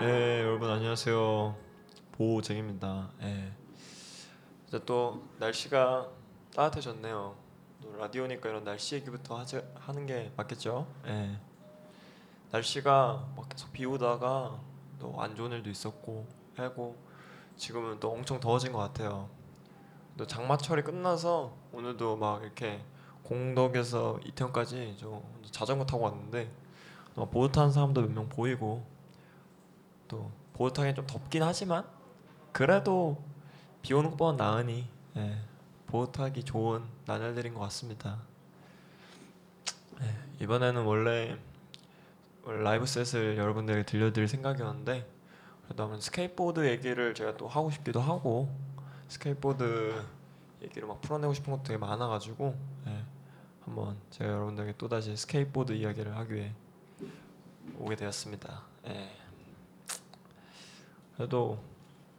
네, 여러분 안녕하세요. 보호쟁입니다. 예. 이제 또 날씨가 따뜻해졌네요. 또 라디오니까 이런 날씨 얘기부터 하자, 하는 게 맞겠죠? 예. 날씨가 막 계속 비 오다가 또 안 좋은 일도 있었고 하고 지금은 또 엄청 더워진 것 같아요. 또 장마철이 끝나서 오늘도 막 이렇게 공덕에서 이태원까지 저 자전거 타고 왔는데 또 보드 타는 사람도 몇 명 보이고 또 타기 좀 덥긴 하지만 그래도 비 오는 것보다 나으니 예, 보드 타기 좋은 나날들인 것 같습니다. 예, 이번에는 원래 live set을 여러분들에게 들려드릴 생각이었는데 그래도 한번 스케이트보드 얘기를 제가 또 하고 싶기도 하고 스케이트보드 얘기를 막 풀어내고 싶은 것도 되게 많아가지고 예, 한번 제가 여러분들에게 또 다시 스케이트보드 이야기를 하기 위해 오게 되었습니다. 예. 그래도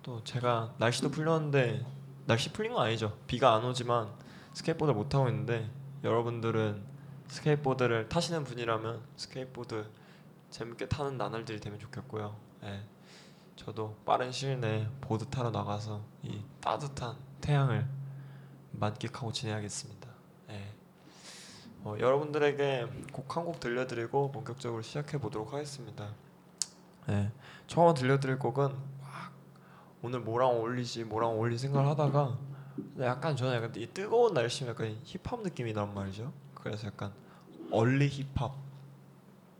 또 제가 날씨도 풀렸는데 날씨 풀린 건 아니죠. 비가 안 오지만 스케이트보드를 못 타고 있는데 여러분들은 스케이트보드를 타시는 분이라면 스케이트보드 재밌게 타는 나날들이 되면 좋겠고요. 예. 저도 빠른 시일 내에 보드 타러 나가서 이 따뜻한 태양을 만끽하고 지내야겠습니다. 예. 어, 여러분들에게 곡 한 곡 들려드리고 본격적으로 시작해 보도록 하겠습니다. 예. 처음 들려드릴 곡은 막 오늘 뭐랑 어울리지 뭐랑 어울리 생각을 하다가 약간 저는 약간 이 뜨거운 날씨면 약간 힙합 느낌이 난 말이죠. 그래서 약간 얼리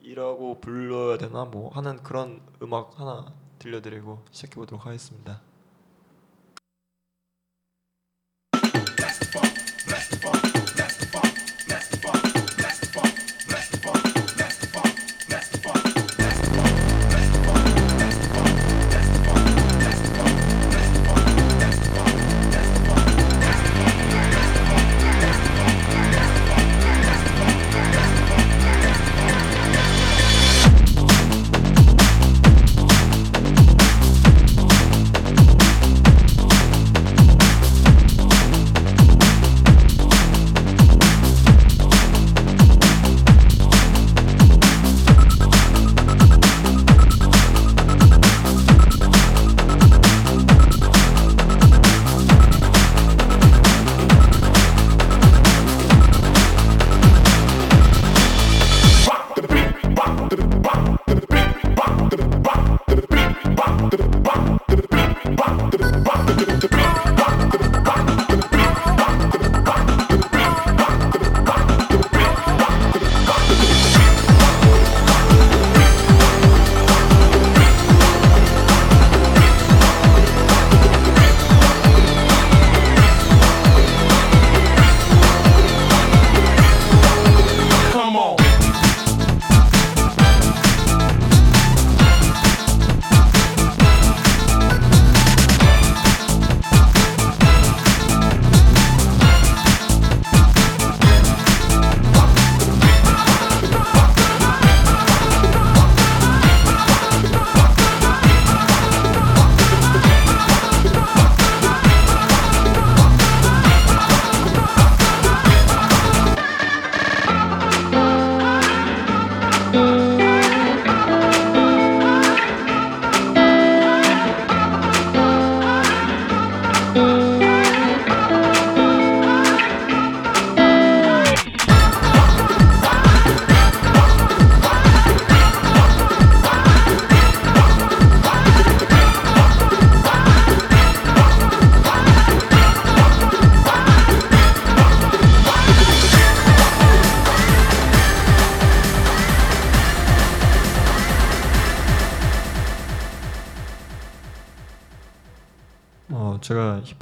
힙합이라고 불러야 되나 뭐 하는 그런 음악 하나 들려드리고 시작해 보도록 하겠습니다.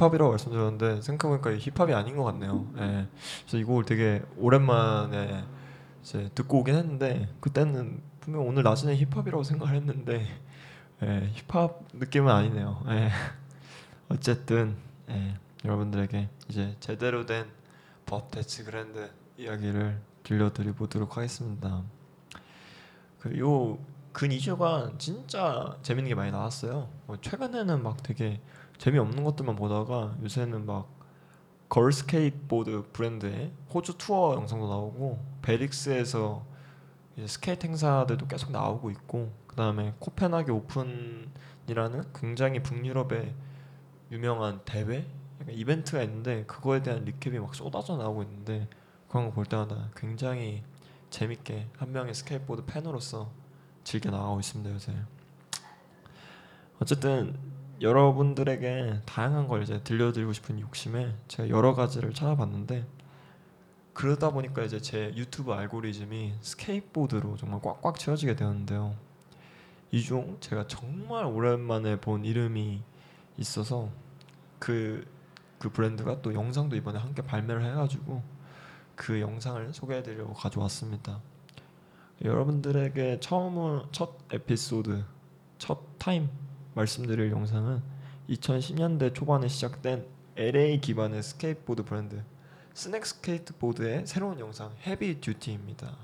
힙합이라고 말씀드렸는데 생각해보니까 이 힙합이 아닌 것 같네요. 예. 그래서 이 곡을 되게 오랜만에 이제 듣고 오긴 했는데 그때는 분명 오늘 낮에는 힙합이라고 생각을 했는데 예, 힙합 느낌은 아니네요. 예. 어쨌든 예, 여러분들에게 이제 제대로 된 버테츠 그랜드 이야기를 들려드리도록 하겠습니다. 그요 근 2주간 진짜 재밌는 게 많이 나왔어요. 뭐 최근에는 막 되게 재미없는 것들만 보다가 요새는 막 걸스케이트보드 브랜드의 호주 투어 영상도 나오고 베릭스에서 스케이트 행사들도 계속 나오고 있고 그 다음에 코펜하겐 오픈이라는 굉장히 북유럽의 유명한 대회 이벤트가 있는데 그거에 대한 recap이 막 쏟아져 나오고 있는데 그런 거 볼 때마다 굉장히 재밌게 한 명의 스케이트보드 팬으로서 즐겨 나가고 있습니다 요새. 어쨌든 여러분들에게 다양한 걸 이제 들려드리고 싶은 욕심에 제가 여러 가지를 찾아봤는데 그러다 보니까 이제 제 유튜브 알고리즘이 스케이트보드로 정말 꽉꽉 채워지게 되었는데요. 이중 제가 정말 오랜만에 본 이름이 있어서 그, 그 브랜드가 또 영상도 이번에 함께 발매를 해가지고 그 영상을 소개해드리려고 가져왔습니다. 여러분들에게 처음 첫 에피소드 첫 타임 말씀드릴 영상은 2010년대 초반에 시작된 LA 기반의 스케이트보드 브랜드 스낵 스케이트보드의 새로운 영상 Heavy Duty입니다.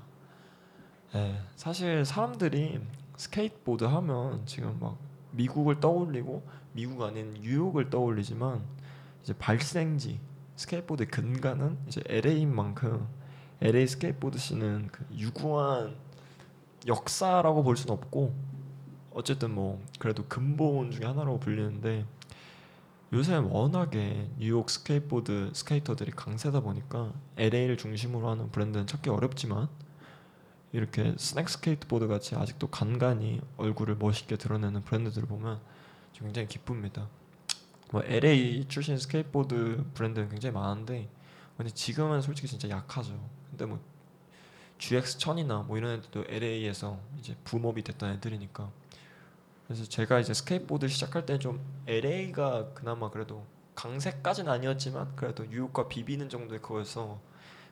네, 사실 사람들이 스케이트보드 하면 지금 막 미국을 떠올리고 미국 아닌 뉴욕을 떠올리지만 이제 발생지 스케이트보드 근간은 이제 LA인 만큼 LA 스케이트보드 scene은 그 유구한 역사라고 볼 수는 없고 어쨌든 뭐 그래도 근본 중에 하나라고 불리는데 요새 워낙에 뉴욕 스케이트보드 스케이터들이 강세다 보니까 LA를 중심으로 하는 브랜드는 찾기 어렵지만 이렇게 스낵 스케이트보드 같이 아직도 간간히 얼굴을 멋있게 드러내는 브랜드들을 보면 굉장히 기쁩니다. 뭐 LA 출신 스케이트보드 브랜드는 굉장히 많은데 근데 지금은 솔직히 진짜 약하죠. 근데 뭐 GX 1000이나 뭐 이런 애들도 LA에서 이제 boom up이 됐던 애들이니까 그래서 제가 이제 스케이트보드 시작할 때 좀 LA가 그나마 그래도 강세까지는 아니었지만 그래도 뉴욕과 비비는 정도의 거여서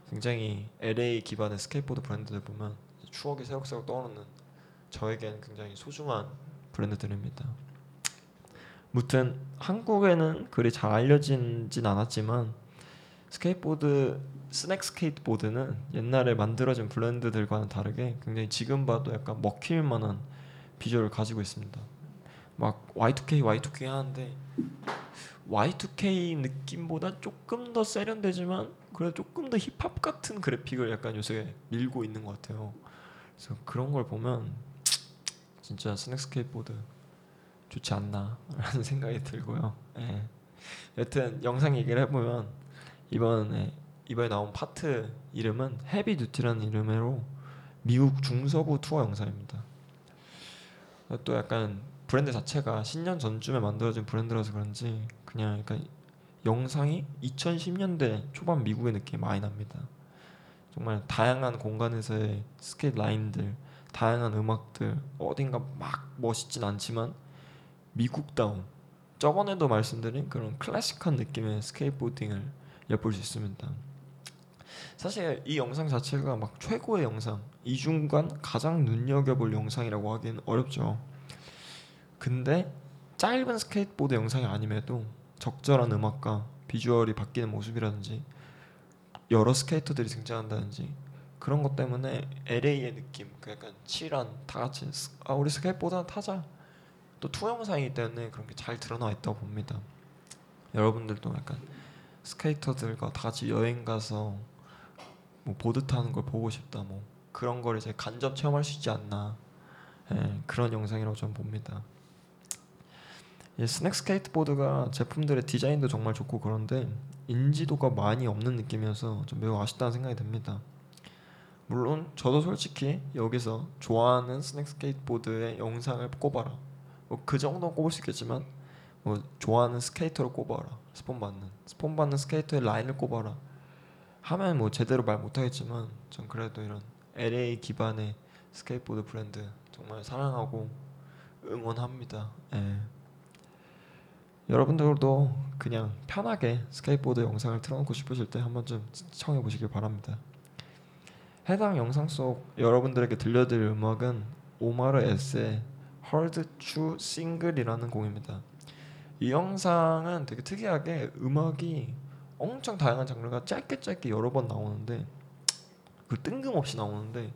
굉장히 LA 기반의 스케이트보드 브랜드들 보면 추억이 새록새록 떠오르는 저에겐 굉장히 소중한 브랜드들입니다. 무튼 한국에는 그리 잘 알려지진 않았지만 스케이트보드 스낵 스케이트보드는 옛날에 만들어진 브랜드들과는 다르게 굉장히 지금 봐도 약간 먹힐 만한 비주얼을 가지고 있습니다. 막 Y2K Y2K 하는데 Y2K 느낌보다 조금 더 세련되지만 그래도 조금 더 힙합 같은 그래픽을 약간 요새 밀고 있는 것 같아요. 그래서 그런 걸 보면 진짜 스낵 스케이트보드 좋지 않나라는 생각이 들고요. 예. 여튼 영상 얘기를 해보면 이번에 이번에 나온 파트 이름은 Heavy Duty라는 이름으로 미국 중서부 투어 영상입니다. 또 약간 브랜드 자체가 10년 전쯤에 만들어진 브랜드라서 그런지 그냥 약간 영상이 2010년대 초반 미국의 느낌이 많이 납니다. 정말 다양한 공간에서의 스케이트 라인들, 다양한 음악들, 어딘가 막 멋있진 않지만 미국다운 저번에도 말씀드린 그런 클래식한 느낌의 스케이트보딩을 엿볼 수 있습니다. 사실 이 영상 자체가 막 최고의 영상, 2주간 가장 눈여겨볼 영상이라고 하기는 어렵죠. 근데 짧은 스케이트보드 영상이 아님에도 적절한 음악과 비주얼이 바뀌는 모습이라든지 여러 스케이터들이 등장한다든지 그런 것 때문에 LA의 느낌, 그 약간 chill한 다 같이 아 우리 스케이트보드 하나 타자 또 투어 영상이기 때문에 그런 게 잘 드러나 있다고 봅니다. 여러분들도 약간 스케이터들과 다 같이 여행 가서 뭐 보드 타는 걸 보고 싶다 뭐 그런 걸 이제 간접 체험할 수 있지 않나 예, 그런 영상이라고 저는 봅니다. 이 스낵 스케이트보드가 제품들의 디자인도 정말 좋고 그런데 인지도가 많이 없는 느낌이어서 좀 매우 아쉽다는 생각이 듭니다. 물론 저도 솔직히 여기서 좋아하는 스낵 스케이트보드의 영상을 꼽아라. 뭐 그 정도 꼽을 수 있겠지만 뭐 좋아하는 스케이터를 꼽아라. 스폰 받는 스폰 받는 스케이터의 라인을 꼽아라. 하면 뭐 제대로 말 못하겠지만 전 그래도 이런 LA 기반의 스케이트보드 브랜드 정말 사랑하고 응원합니다. 예. 여러분들도 그냥 편하게 스케이트보드 영상을 틀어놓고 싶으실 때 한번 좀 시청해 보시길 바랍니다. 해당 영상 속 여러분들에게 들려드릴 음악은 오마르 S의 Heard'Chew Single이라는 곡입니다. 이 영상은 되게 특이하게 음악이 엄청 다양한 장르가 짧게 짧게 여러 번 나오는데 그 뜬금없이 나오는데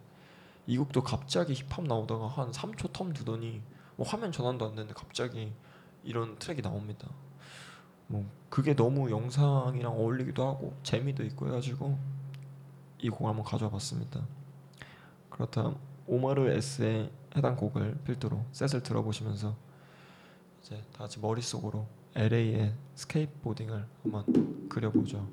이 곡도 갑자기 힙합 나오다가 한 3초 텀 두더니 뭐 화면 전환도 안 되는데 갑자기 이런 트랙이 나옵니다. 뭐 그게 너무 영상이랑 어울리기도 하고 재미도 있고 해가지고 이 곡을 한번 가져와 봤습니다. 그렇다면 오마르 S의 해당 곡을 필두로 셋을 들어보시면서 이제 다 같이 머릿속으로 LA의 스케이트보딩을 한번 그려보죠.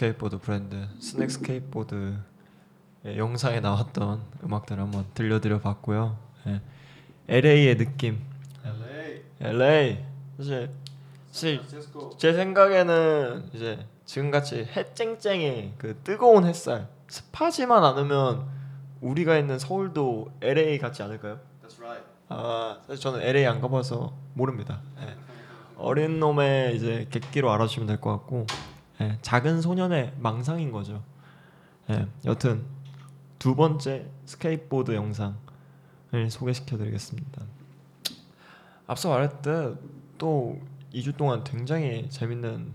스케이트보드 브랜드 스낵 스케이트보드 영상에 나왔던 음악들을 한번 들려드려 봤고요. 예. LA의 느낌. LA. LA 사실 사실. 제 생각에는 이제 지금같이 해 쨍쨍이 그 뜨거운 햇살 습하지만 않으면 우리가 있는 서울도 LA 같지 않을까요? That's right. 아 사실 저는 LA 안 가봐서 모릅니다. 예. 어린 놈의 이제 객기로 알아주시면 될 것 같고 예, 작은 소년의 망상인 거죠. 예, 여튼 두 번째 스케이트보드 영상을 소개시켜드리겠습니다. 앞서 말했듯 또 2주 동안 굉장히 재밌는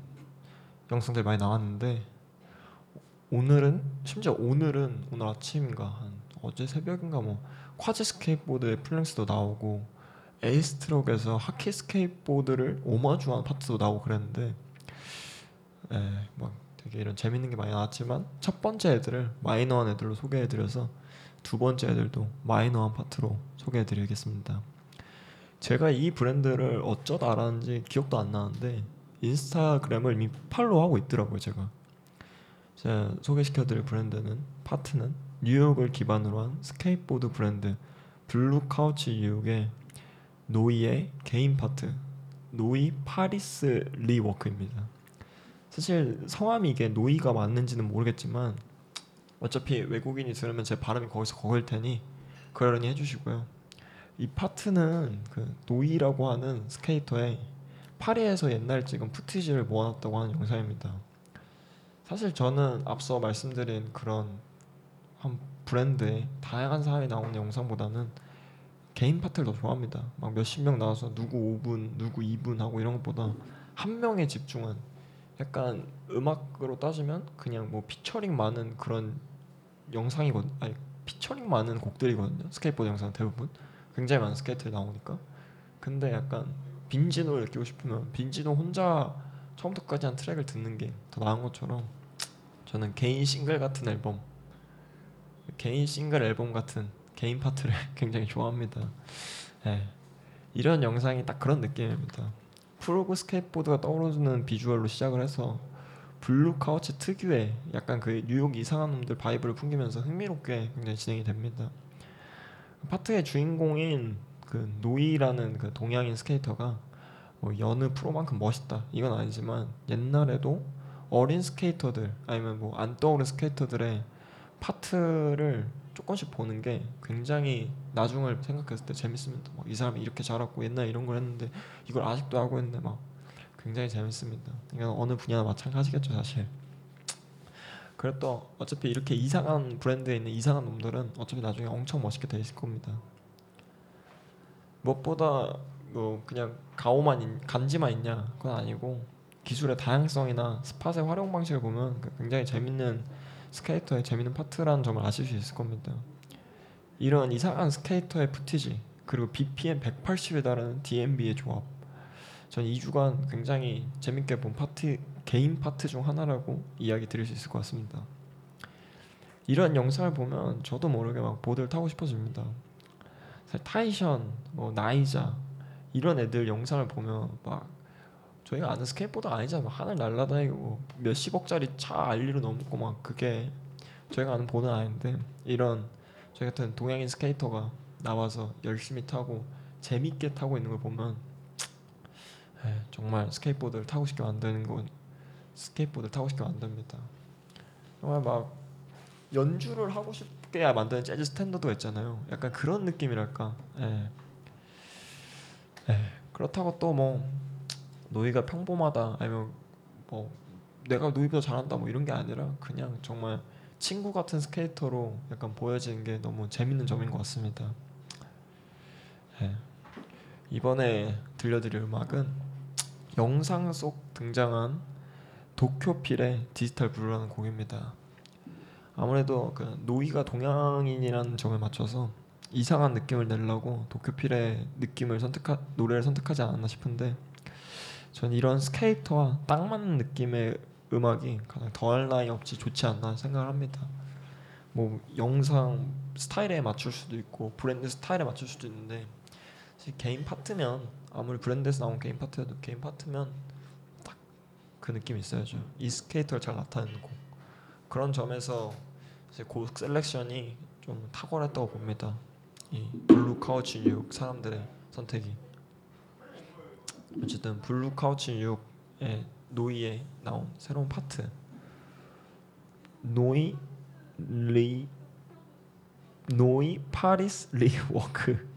영상들 많이 나왔는데 오늘은 심지어 오늘은 오늘 아침인가 한 어제 새벽인가 뭐 콰즈 스케이트보드의 플랭스도 나오고 에이스 트럭에서 하키 스케이트보드를 오마주한 파트도 나오고 그랬는데 에, 막 되게 이런 재밌는 게 많이 나왔지만 첫 번째 애들을 마이너한 애들로 소개해드려서 두 번째 애들도 마이너한 파트로 소개해드리겠습니다. 제가 이 브랜드를 어쩌다 알았는지 기억도 안 나는데 인스타그램을 이미 팔로우하고 있더라고요 제가 제가 소개시켜드릴 브랜드는 파트는 뉴욕을 기반으로 한 스케이트보드 브랜드 블루 카우치 뉴욕의 노이의 개인 파트 노이 파리스 rework입니다. 사실 성함이 이게 노이가 맞는지는 모르겠지만 어차피 외국인이 들으면 제 발음이 거기서 거길 테니 그러려니 해주시고요. 이 파트는 그 노이라고 하는 스케이터의 파리에서 옛날 찍은 footage를 모아놨다고 하는 영상입니다. 사실 저는 앞서 말씀드린 그런 한 브랜드의 다양한 사람이 나오는 영상보다는 개인 파트를 더 좋아합니다. 막 몇십 명 나와서 누구 5분, 누구 2분 하고 이런 것보다 한 명에 집중한 약간 음악으로 따지면 그냥 뭐 피처링 많은 그런 영상이거든. 아니 피처링 많은 곡들이거든요. 스케이트보드 영상 대부분 굉장히 많은 스케이터들 나오니까. 근데 약간 빈지노를 느끼고 싶으면 빈지노 혼자 처음부터까지 한 트랙을 듣는 게 더 나은 것처럼 저는 개인 싱글 같은 앨범, 개인 싱글 앨범 같은 개인 파트를 굉장히 좋아합니다. 예. 이런 영상이 딱 그런 느낌입니다. 프로그 스케이트보드가 떠오르는 비주얼로 시작을 해서 블루 카우치 특유의 약간 그 뉴욕 이상한 놈들 vibe를 풍기면서 흥미롭게 굉장히 진행이 됩니다. 파트의 주인공인 그 노이라는 그 동양인 스케이터가 뭐 여느 프로만큼 멋있다 이건 아니지만 옛날에도 어린 스케이터들 아니면 뭐 안 떠오른 스케이터들의 파트를 조금씩 보는 게 굉장히 나중을 생각했을 때 재밌습니다. 막 이 사람이 이렇게 잘하고 옛날에 이런 걸 했는데 이걸 아직도 하고 있는데 막 굉장히 재밌습니다. 이건 어느 분야나 마찬가지겠죠 사실. 그래도 어차피 이렇게 이상한 브랜드에 있는 이상한 놈들은 어차피 나중에 엄청 멋있게 돼 있을 겁니다. 무엇보다 뭐 그냥 가오만 있, 간지만 있냐 그건 아니고 기술의 다양성이나 spot의 활용 방식을 보면 그 굉장히 재밌는 스케이터의 재밌는 파트라는 점을 아실 수 있을 겁니다. 이런 이상한 스케이터의 footage 그리고 BPM 180에 달하는 DNB의 조합 전 2주간 굉장히 재밌게 본 파트 개인 파트 중 하나라고 이야기 드릴 수 있을 것 같습니다. 이런 영상을 보면 저도 모르게 막 보드를 타고 싶어집니다. 사실 타이숀, 뭐 나이자 이런 애들 영상을 보면 막 저희가 아는 스케이트보드 아니잖아요. 하늘 날아다니고 몇십억짜리 차 ollie로 넘고 막 그게 저희가 아는 보드는 아닌데 이런 저희 같은 동양인 스케이터가 나와서 열심히 타고 재밌게 타고 있는 걸 보면 에이, 정말 스케이트보드를 타고 싶게 만드는 건 스케이트보드를 타고 싶게 만듭니다. 정말 막 연주를 하고 싶게 만드는 재즈 스탠더드가 있잖아요. 약간 그런 느낌이랄까. 예. 예. 그렇다고 또 뭐 노이가 평범하다 아니면 뭐 내가 노이보다 잘한다 뭐 이런 게 아니라 그냥 정말 친구 같은 스케이터로 약간 보여지는 게 너무 재밌는 점인 것 같습니다. 예. 이번에 들려드릴 음악은 영상 속 등장한 Tokyopill의 Digital Blue라는 곡입니다. 아무래도 그 노이가 동양인이라는 점에 맞춰서 이상한 느낌을 내려고 Tokyopill의 느낌을 선택하 노래를 선택하지 않았나 싶은데 전 이런 스케이터와 딱 맞는 느낌의 음악이 가장 더할 나위 없이 좋지 않나 생각을 합니다. 뭐 영상 스타일에 맞출 수도 있고 브랜드 스타일에 맞출 수도 있는데 개인 파트면 아무리 브랜드에서 나온 개인 파트여도 개인 파트면 딱 그 느낌이 있어야죠. 이 스케이터를 잘 나타내는 곡. 그런 점에서 이제 곡 selection이 좀 탁월했다고 봅니다. 이 블루 카우치 뉴욕 사람들의 선택이. 어쨌든 블루 카우치 뉴욕의 노이에 나온 새로운 파트. 노이 리 노이 파리스 리 워크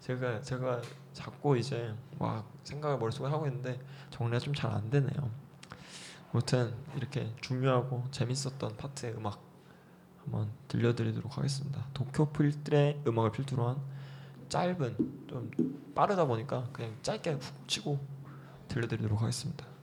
제가 제가 자꾸 이제 막 생각을 머릿속에 하고 있는데 정리가 좀 잘 안 되네요. 아무튼 이렇게 중요하고 재밌었던 파트의 음악 한번 들려드리도록 하겠습니다. 도쿄 필들의 음악을 필두로 한 짧은 좀 빠르다 보니까 그냥 짧게 훅 치고 들려드리도록 하겠습니다.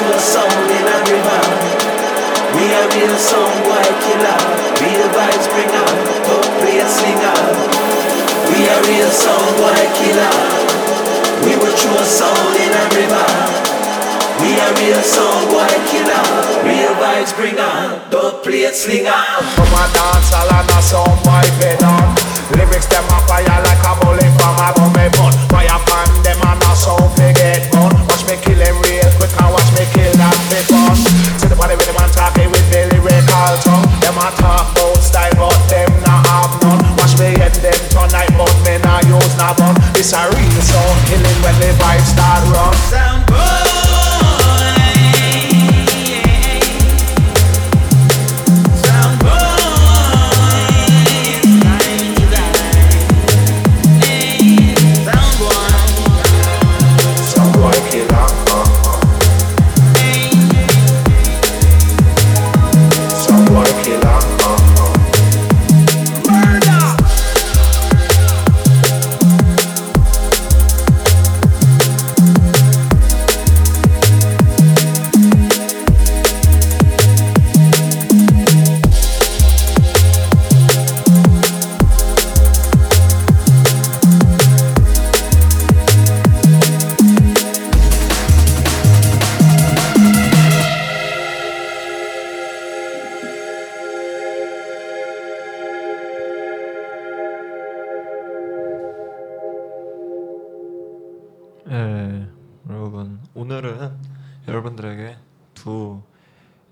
you a song, then I rebound. Me real song, boy, killer. Real vibes bring out, don't. We a real song, boy, killer. We were true a song, then I. We a real song, boy, killer. Real vibes bring out, don't slinger. Come a dance, all and a song, boy, been. Lyrics them a fire like a bullet from a bomb, fire a talk about style but them not have none. Watch me end them tonight but me not use no gun This a real sound killing when the vibes start run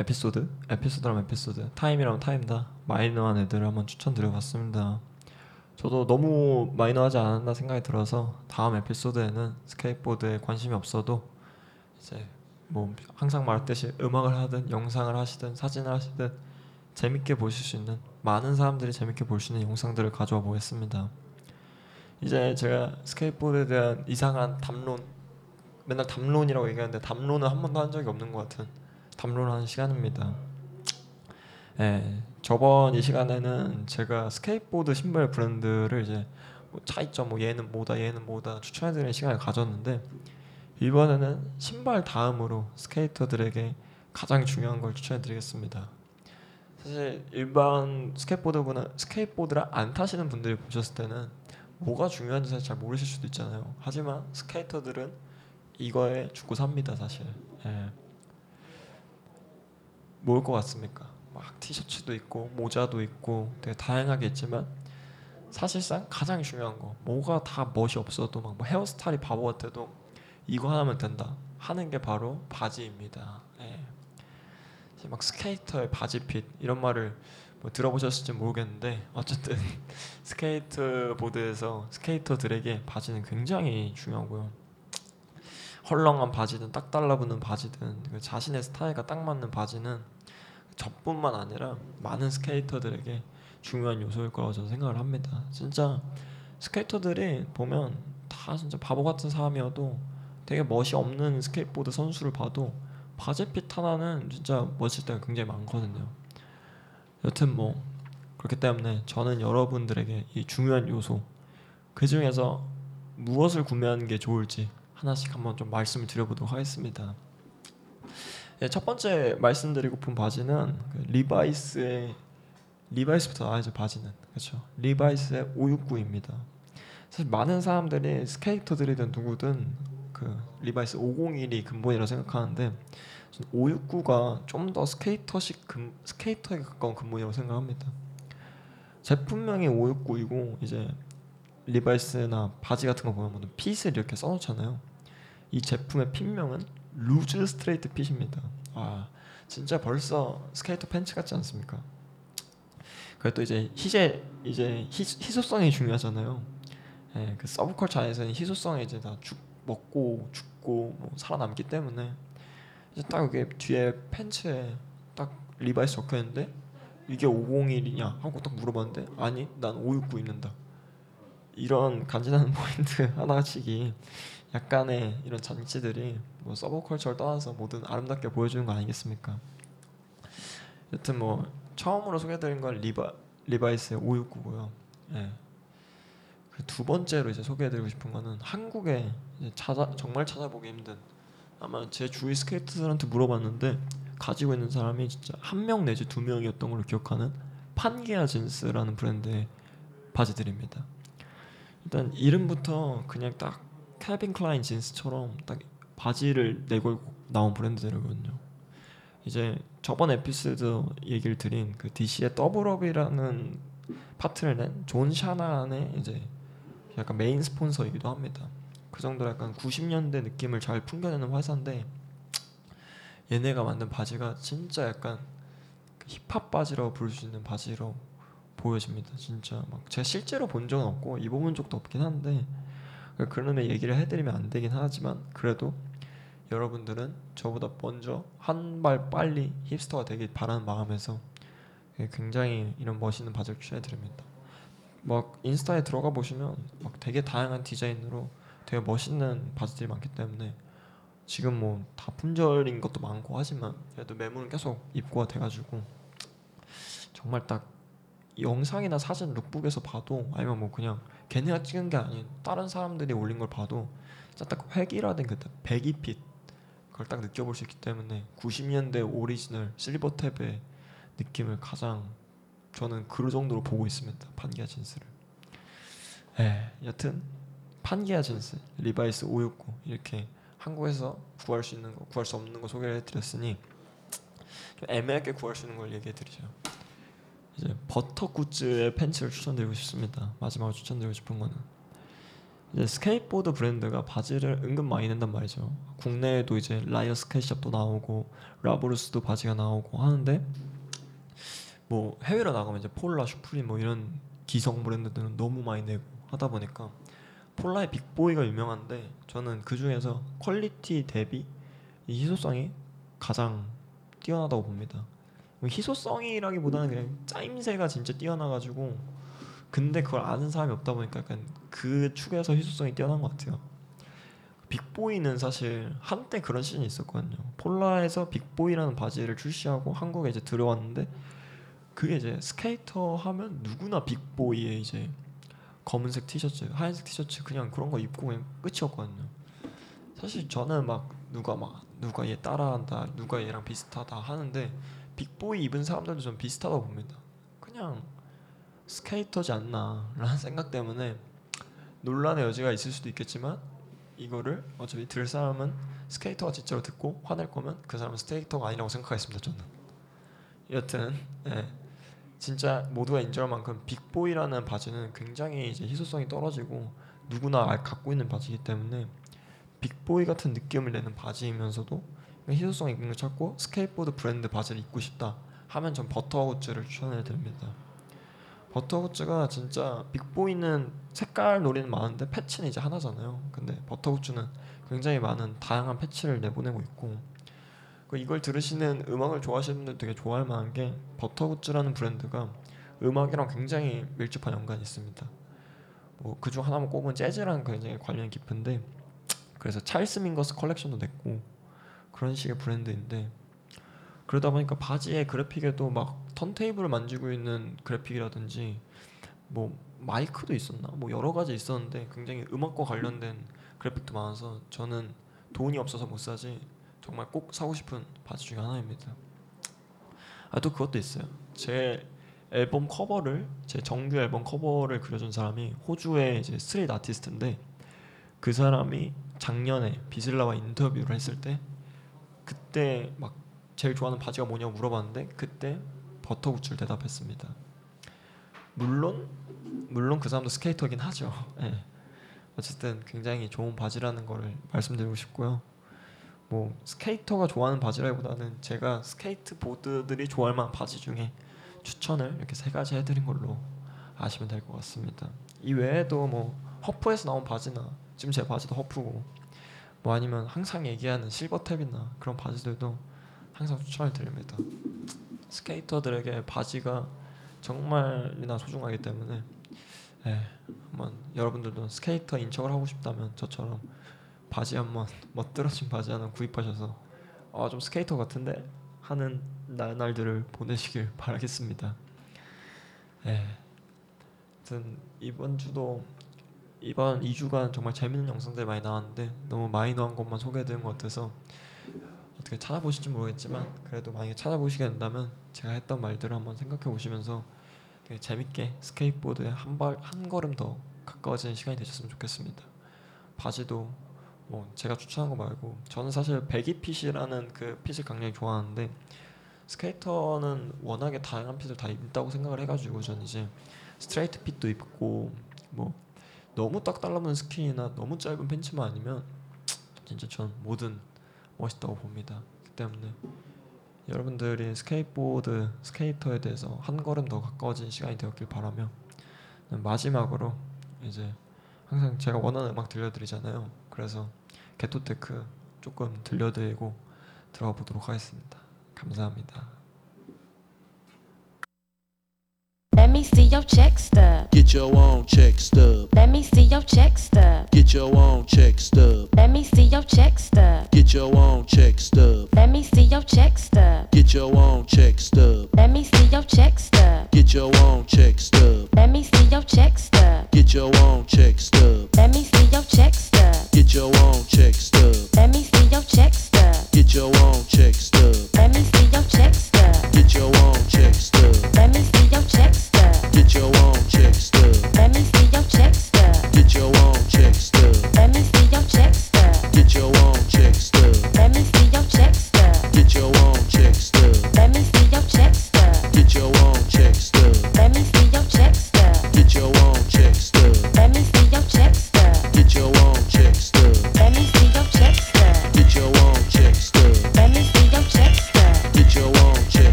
에피소드, 에피소드라면 에피소드, 타임이라면 타임다 마이너한 애들을 한번 추천드려봤습니다. 저도 너무 마이너하지 않았나 생각이 들어서 다음 에피소드에는 스케이트보드에 관심이 없어도 이제 뭐 항상 말했듯이 음악을 하든 영상을 하시든 사진을 하시든 재밌게 보실 수 있는 많은 사람들이 재밌게 볼 수 있는 영상들을 가져와 보겠습니다. 이제 제가 스케이트보드에 대한 이상한 담론 맨날 담론이라고 얘기하는데 담론은 한 번도 한 적이 없는 것 같은 담론하는 시간입니다. 예, 저번 이 시간에는 제가 스케이트보드 신발 브랜드를 이제 뭐 차이점 뭐 얘는 뭐다 얘는 뭐다 추천해드리는 시간을 가졌는데 이번에는 신발 다음으로 스케이터들에게 가장 중요한 걸 추천해드리겠습니다. 사실 일반 스케이트보드구나 스케이트보드를 안 타시는 분들이 보셨을 때는 뭐가 중요한지 사실 잘 모르실 수도 있잖아요. 하지만 스케이터들은 이거에 죽고 삽니다, 사실. 예. 뭘 것 같습니까? 막 티셔츠도 있고 모자도 있고 되게 다양하게 있지만 사실상 가장 중요한 거 뭐가 다 멋이 없어도 막 뭐 헤어스타일이 바보 같아도 이거 하나면 된다 하는 게 바로 바지입니다. 예. 막 스케이터의 바지 fit 이런 말을 뭐 들어보셨을지 모르겠는데 어쨌든 스케이트 보드에서 스케이터들에게 바지는 굉장히 중요하고요. 헐렁한 바지든 딱 달라붙는 바지든 그 자신의 스타일과 딱 맞는 바지는 저뿐만 아니라 많은 스케이터들에게 중요한 요소일 거라고 저는 생각을 합니다. 진짜 스케이터들이 보면 다 진짜 바보 같은 사람이어도 되게 멋이 없는 스케이트보드 선수를 봐도 바지 fit 하나는 진짜 멋질 때가 굉장히 많거든요. 여튼 뭐 그렇기 때문에 저는 여러분들에게 이 중요한 요소 그 중에서 무엇을 구매하는 게 좋을지 하나씩 한번 좀 말씀을 드려보도록 하겠습니다. 예, 첫 번째 말씀드리고픈 바지는 그 리바이스의 리바이스부터 나와야죠 바지는 그렇죠 리바이스의 569입니다. 사실 많은 사람들이 스케이터들이든 누구든 그 리바이스 501이 근본이라고 생각하는데 569가 좀 더 스케이터식 근, 스케이터에 가까운 근본이라고 생각합니다. 제품명이 569이고 이제 리바이스나 바지 같은 거 보면 fit을 이렇게 써놓잖아요. 이 제품의 fit명은 loose straight fit입니다. 아 진짜 벌써 스케이터 팬츠 같지 않습니까? 그리고 이제 희재 이제 희, 희소성이 중요하잖아요. 예, 그 서브컬처 안에서는 희소성이 이제 다 죽, 먹고 죽고 뭐 살아남기 때문에 이제 딱 이게 뒤에 팬츠에 딱 리바이스 적혀 있는데 이게 501이냐 하고 딱 물어봤는데 아니 난 569 입는다. 이런 간지나는 포인트 하나씩이 약간의 이런 장치들이 뭐 서브컬처를 떠나서 모든 아름답게 보여주는 거 아니겠습니까? 여튼 뭐 처음으로 소개해드린 건 리바 리바이스의 569고요. 예. 두 번째로 이제 소개해드리고 싶은 거는 한국에 찾아 정말 찾아보기 힘든 아마 제 주위 스케이터들한테 물어봤는데 가지고 있는 사람이 진짜 한 명 내지 두 명이었던 걸로 기억하는 판게아 진스라는 브랜드의 바지들입니다. 일단 이름부터 그냥 딱 캘빈 클라인 진스처럼 딱 바지를 내걸고 나온 브랜드들이거든요. 이제 저번 에피소드 얘기를 드린 그 DC의 Double Up이라는 파트를 낸 John Shanahan의 이제 약간 메인 스폰서이기도 합니다. 그 정도로 약간 90년대 느낌을 잘 풍겨내는 회사인데 얘네가 만든 바지가 진짜 약간 그 힙합 바지라고 부를 수 있는 바지로 보여집니다. 진짜 막 제가 실제로 본 적은 없고 입어본 적도 없긴 한데 그런 애 얘기를 해드리면 안 되긴 하지만 그래도 여러분들은 저보다 먼저 한 발 빨리 힙스터가 되길 바라는 마음에서 굉장히 이런 멋있는 바지를 추천해드립니다. 막 인스타에 들어가 보시면 막 되게 다양한 디자인으로 되게 멋있는 바지들이 많기 때문에 지금 뭐 다 품절인 것도 많고 하지만 그래도 매물은 계속 입고가 돼가지고 정말 딱 영상이나 사진 룩북에서 봐도 아니면 뭐 그냥 걔네가 찍은 게 아닌 다른 사람들이 올린 걸 봐도 진짜 딱 획일화된 그 baggy fit 그걸 딱 느껴볼 수 있기 때문에 90년대 오리지널 SilverTab의 느낌을 가장 저는 그 정도로 보고 있습니다 Pangea Jeans를. 예, 여튼 Pangea Jeans Levi's 569 이렇게 한국에서 구할 수 있는 거 구할 수 없는 거 소개를 해드렸으니 좀 애매하게 구할 수 있는 걸 얘기해드리죠 이제 Butter Goods의 팬츠를 추천드리고 싶습니다. 마지막으로 추천드리고 싶은 거는. 이제 스케이트보드 브랜드가 바지를 은근 많이 낸단 말이죠. 국내에도 이제 라이어 스케이트샵도 나오고 라브루스도 바지가 나오고 하는데 뭐 해외로 나가면 이제 Polar, Supreme 뭐 이런 기성 브랜드들은 너무 많이 내고 하다 보니까 Polar의 Big Boy가 유명한데 저는 그 중에서 퀄리티 대비 이 희소성이 가장 뛰어나다고 봅니다. 뭐 희소성이라기보다는 그냥 짜임새가 진짜 뛰어나가지고 근데 그걸 아는 사람이 없다 보니까 약간 그 축에서 희소성이 뛰어난 것 같아요. Big Boy는 사실 한때 그런 시즌이 있었거든요. Polar에서 Big Boy라는 바지를 출시하고 한국에 이제 들어왔는데 그게 이제 스케이터 하면 누구나 Big Boy의 이제 검은색 티셔츠, 하얀색 티셔츠 그냥 그런 거 입고 그냥 끝이었거든요. 사실 저는 막 누가 막 누가 얘 따라한다, 누가 얘랑 비슷하다 하는데 Big Boy 입은 사람들도 좀 비슷하다고 봅니다. 그냥 스케이터지 않나라는 생각 때문에 논란의 여지가 있을 수도 있겠지만 이거를 어차피 들 사람은 스케이터가 진짜로 듣고 화낼 거면 그 사람은 스케이터가 아니라고 생각하겠습니다. 저는. 여튼 예. 진짜 모두가 인정할 만큼 Big Boy라는 바지는 굉장히 이제 희소성이 떨어지고 누구나 알- 갖고 있는 바지이기 때문에 Big Boy 같은 느낌을 내는 바지이면서도 희소성 있는 걸 찾고 스케이트보드 브랜드 바지를 입고 싶다 하면 전 Butter Goods를 추천해 드립니다. 버터굿즈가 진짜 빅보이는 색깔 놀이는 많은데 패치는 이제 하나잖아요. 근데 Butter Goods는 굉장히 많은 다양한 패치를 내보내고 있고 그 이걸 들으시는 음악을 좋아하시는 분들 되게 좋아할 만한 게 Butter Goods라는 브랜드가 음악이랑 굉장히 밀접한 연관이 있습니다. 뭐 그중 하나만 꼽으면 재즈랑 굉장히 관련이 깊은데 그래서 Charles Mingus 컬렉션도 냈고 그런 식의 브랜드인데 그러다 보니까 바지의 그래픽에도 막 턴테이블을 만지고 있는 그래픽이라든지 뭐 마이크도 있었나 뭐 여러 가지 있었는데 굉장히 음악과 관련된 그래픽도 많아서 저는 돈이 없어서 못 사지 정말 꼭 사고 싶은 바지 중에 하나입니다. 아 또 그것도 있어요. 제 앨범 커버를 제 정규 앨범 커버를 그려준 사람이 호주의 이제 street 아티스트인데 그 사람이 작년에 VISLA와 인터뷰를 했을 때 그때 막 제일 좋아하는 바지가 뭐냐고 물어봤는데 그때 Butter Goods를 대답했습니다. 물론 물론 그 사람도 스케이터긴 하죠. 예. 어쨌든 굉장히 좋은 바지라는 거를 말씀드리고 싶고요. 뭐 스케이터가 좋아하는 바지라기보다는 제가 스케이트 보더들이 좋아할 만한 바지 중에 추천을 이렇게 세 가지 해드린 걸로 아시면 될 것 같습니다. 이 외에도 뭐 HUF에서 나온 바지나 지금 제 바지도 HUF고 뭐 아니면 항상 얘기하는 SilverTab이나 그런 바지들도 항상 추천을 드립니다. 스케이터들에게 바지가 정말이나 소중하기 때문에 예, 한번 여러분들도 스케이터 인척을 하고 싶다면 저처럼 바지 한번 멋들어진 바지 하나 구입하셔서 아 좀 스케이터 같은데 하는 날들을 보내시길 바라겠습니다. 예. 이번 주도 이번 2주간 정말 재밌는 영상들 많이 나왔는데 너무 마이너한 것만 소개해드린 것 같아서 어떻게 찾아보실지 모르겠지만 그래도 만약에 찾아보시게 된다면 제가 했던 말들을 한번 생각해 보시면서 재밌게 스케이트보드에 한, 발, 한 걸음 더 가까워지는 시간이 되셨으면 좋겠습니다. 바지도 뭐 제가 추천한 거 말고 저는 사실 배기 핏이라는 그 핏을 굉장히 좋아하는데 스케이터는 워낙에 다양한 fit을 다 입다고 생각을 해가지고 저는 이제 스트레이트 fit도 입고 뭐 너무 딱 달라붙는 스키니나 너무 짧은 팬츠만 아니면 진짜 전 뭐든 멋있다고 봅니다. 그 때문에 여러분들이 스케이트보드 스케이터에 대해서 한 걸음 더 가까워진 시간이 되었길 바라며 마지막으로 이제 항상 제가 원하는 음악 들려드리잖아요. 그래서 게토테크 조금 들려드리고 들어가 보도록 하겠습니다. 감사합니다. Let me see your check stub. Get your own check stub. Let me see your check stub. Get your own check stub. Let me see your check stub. Get your own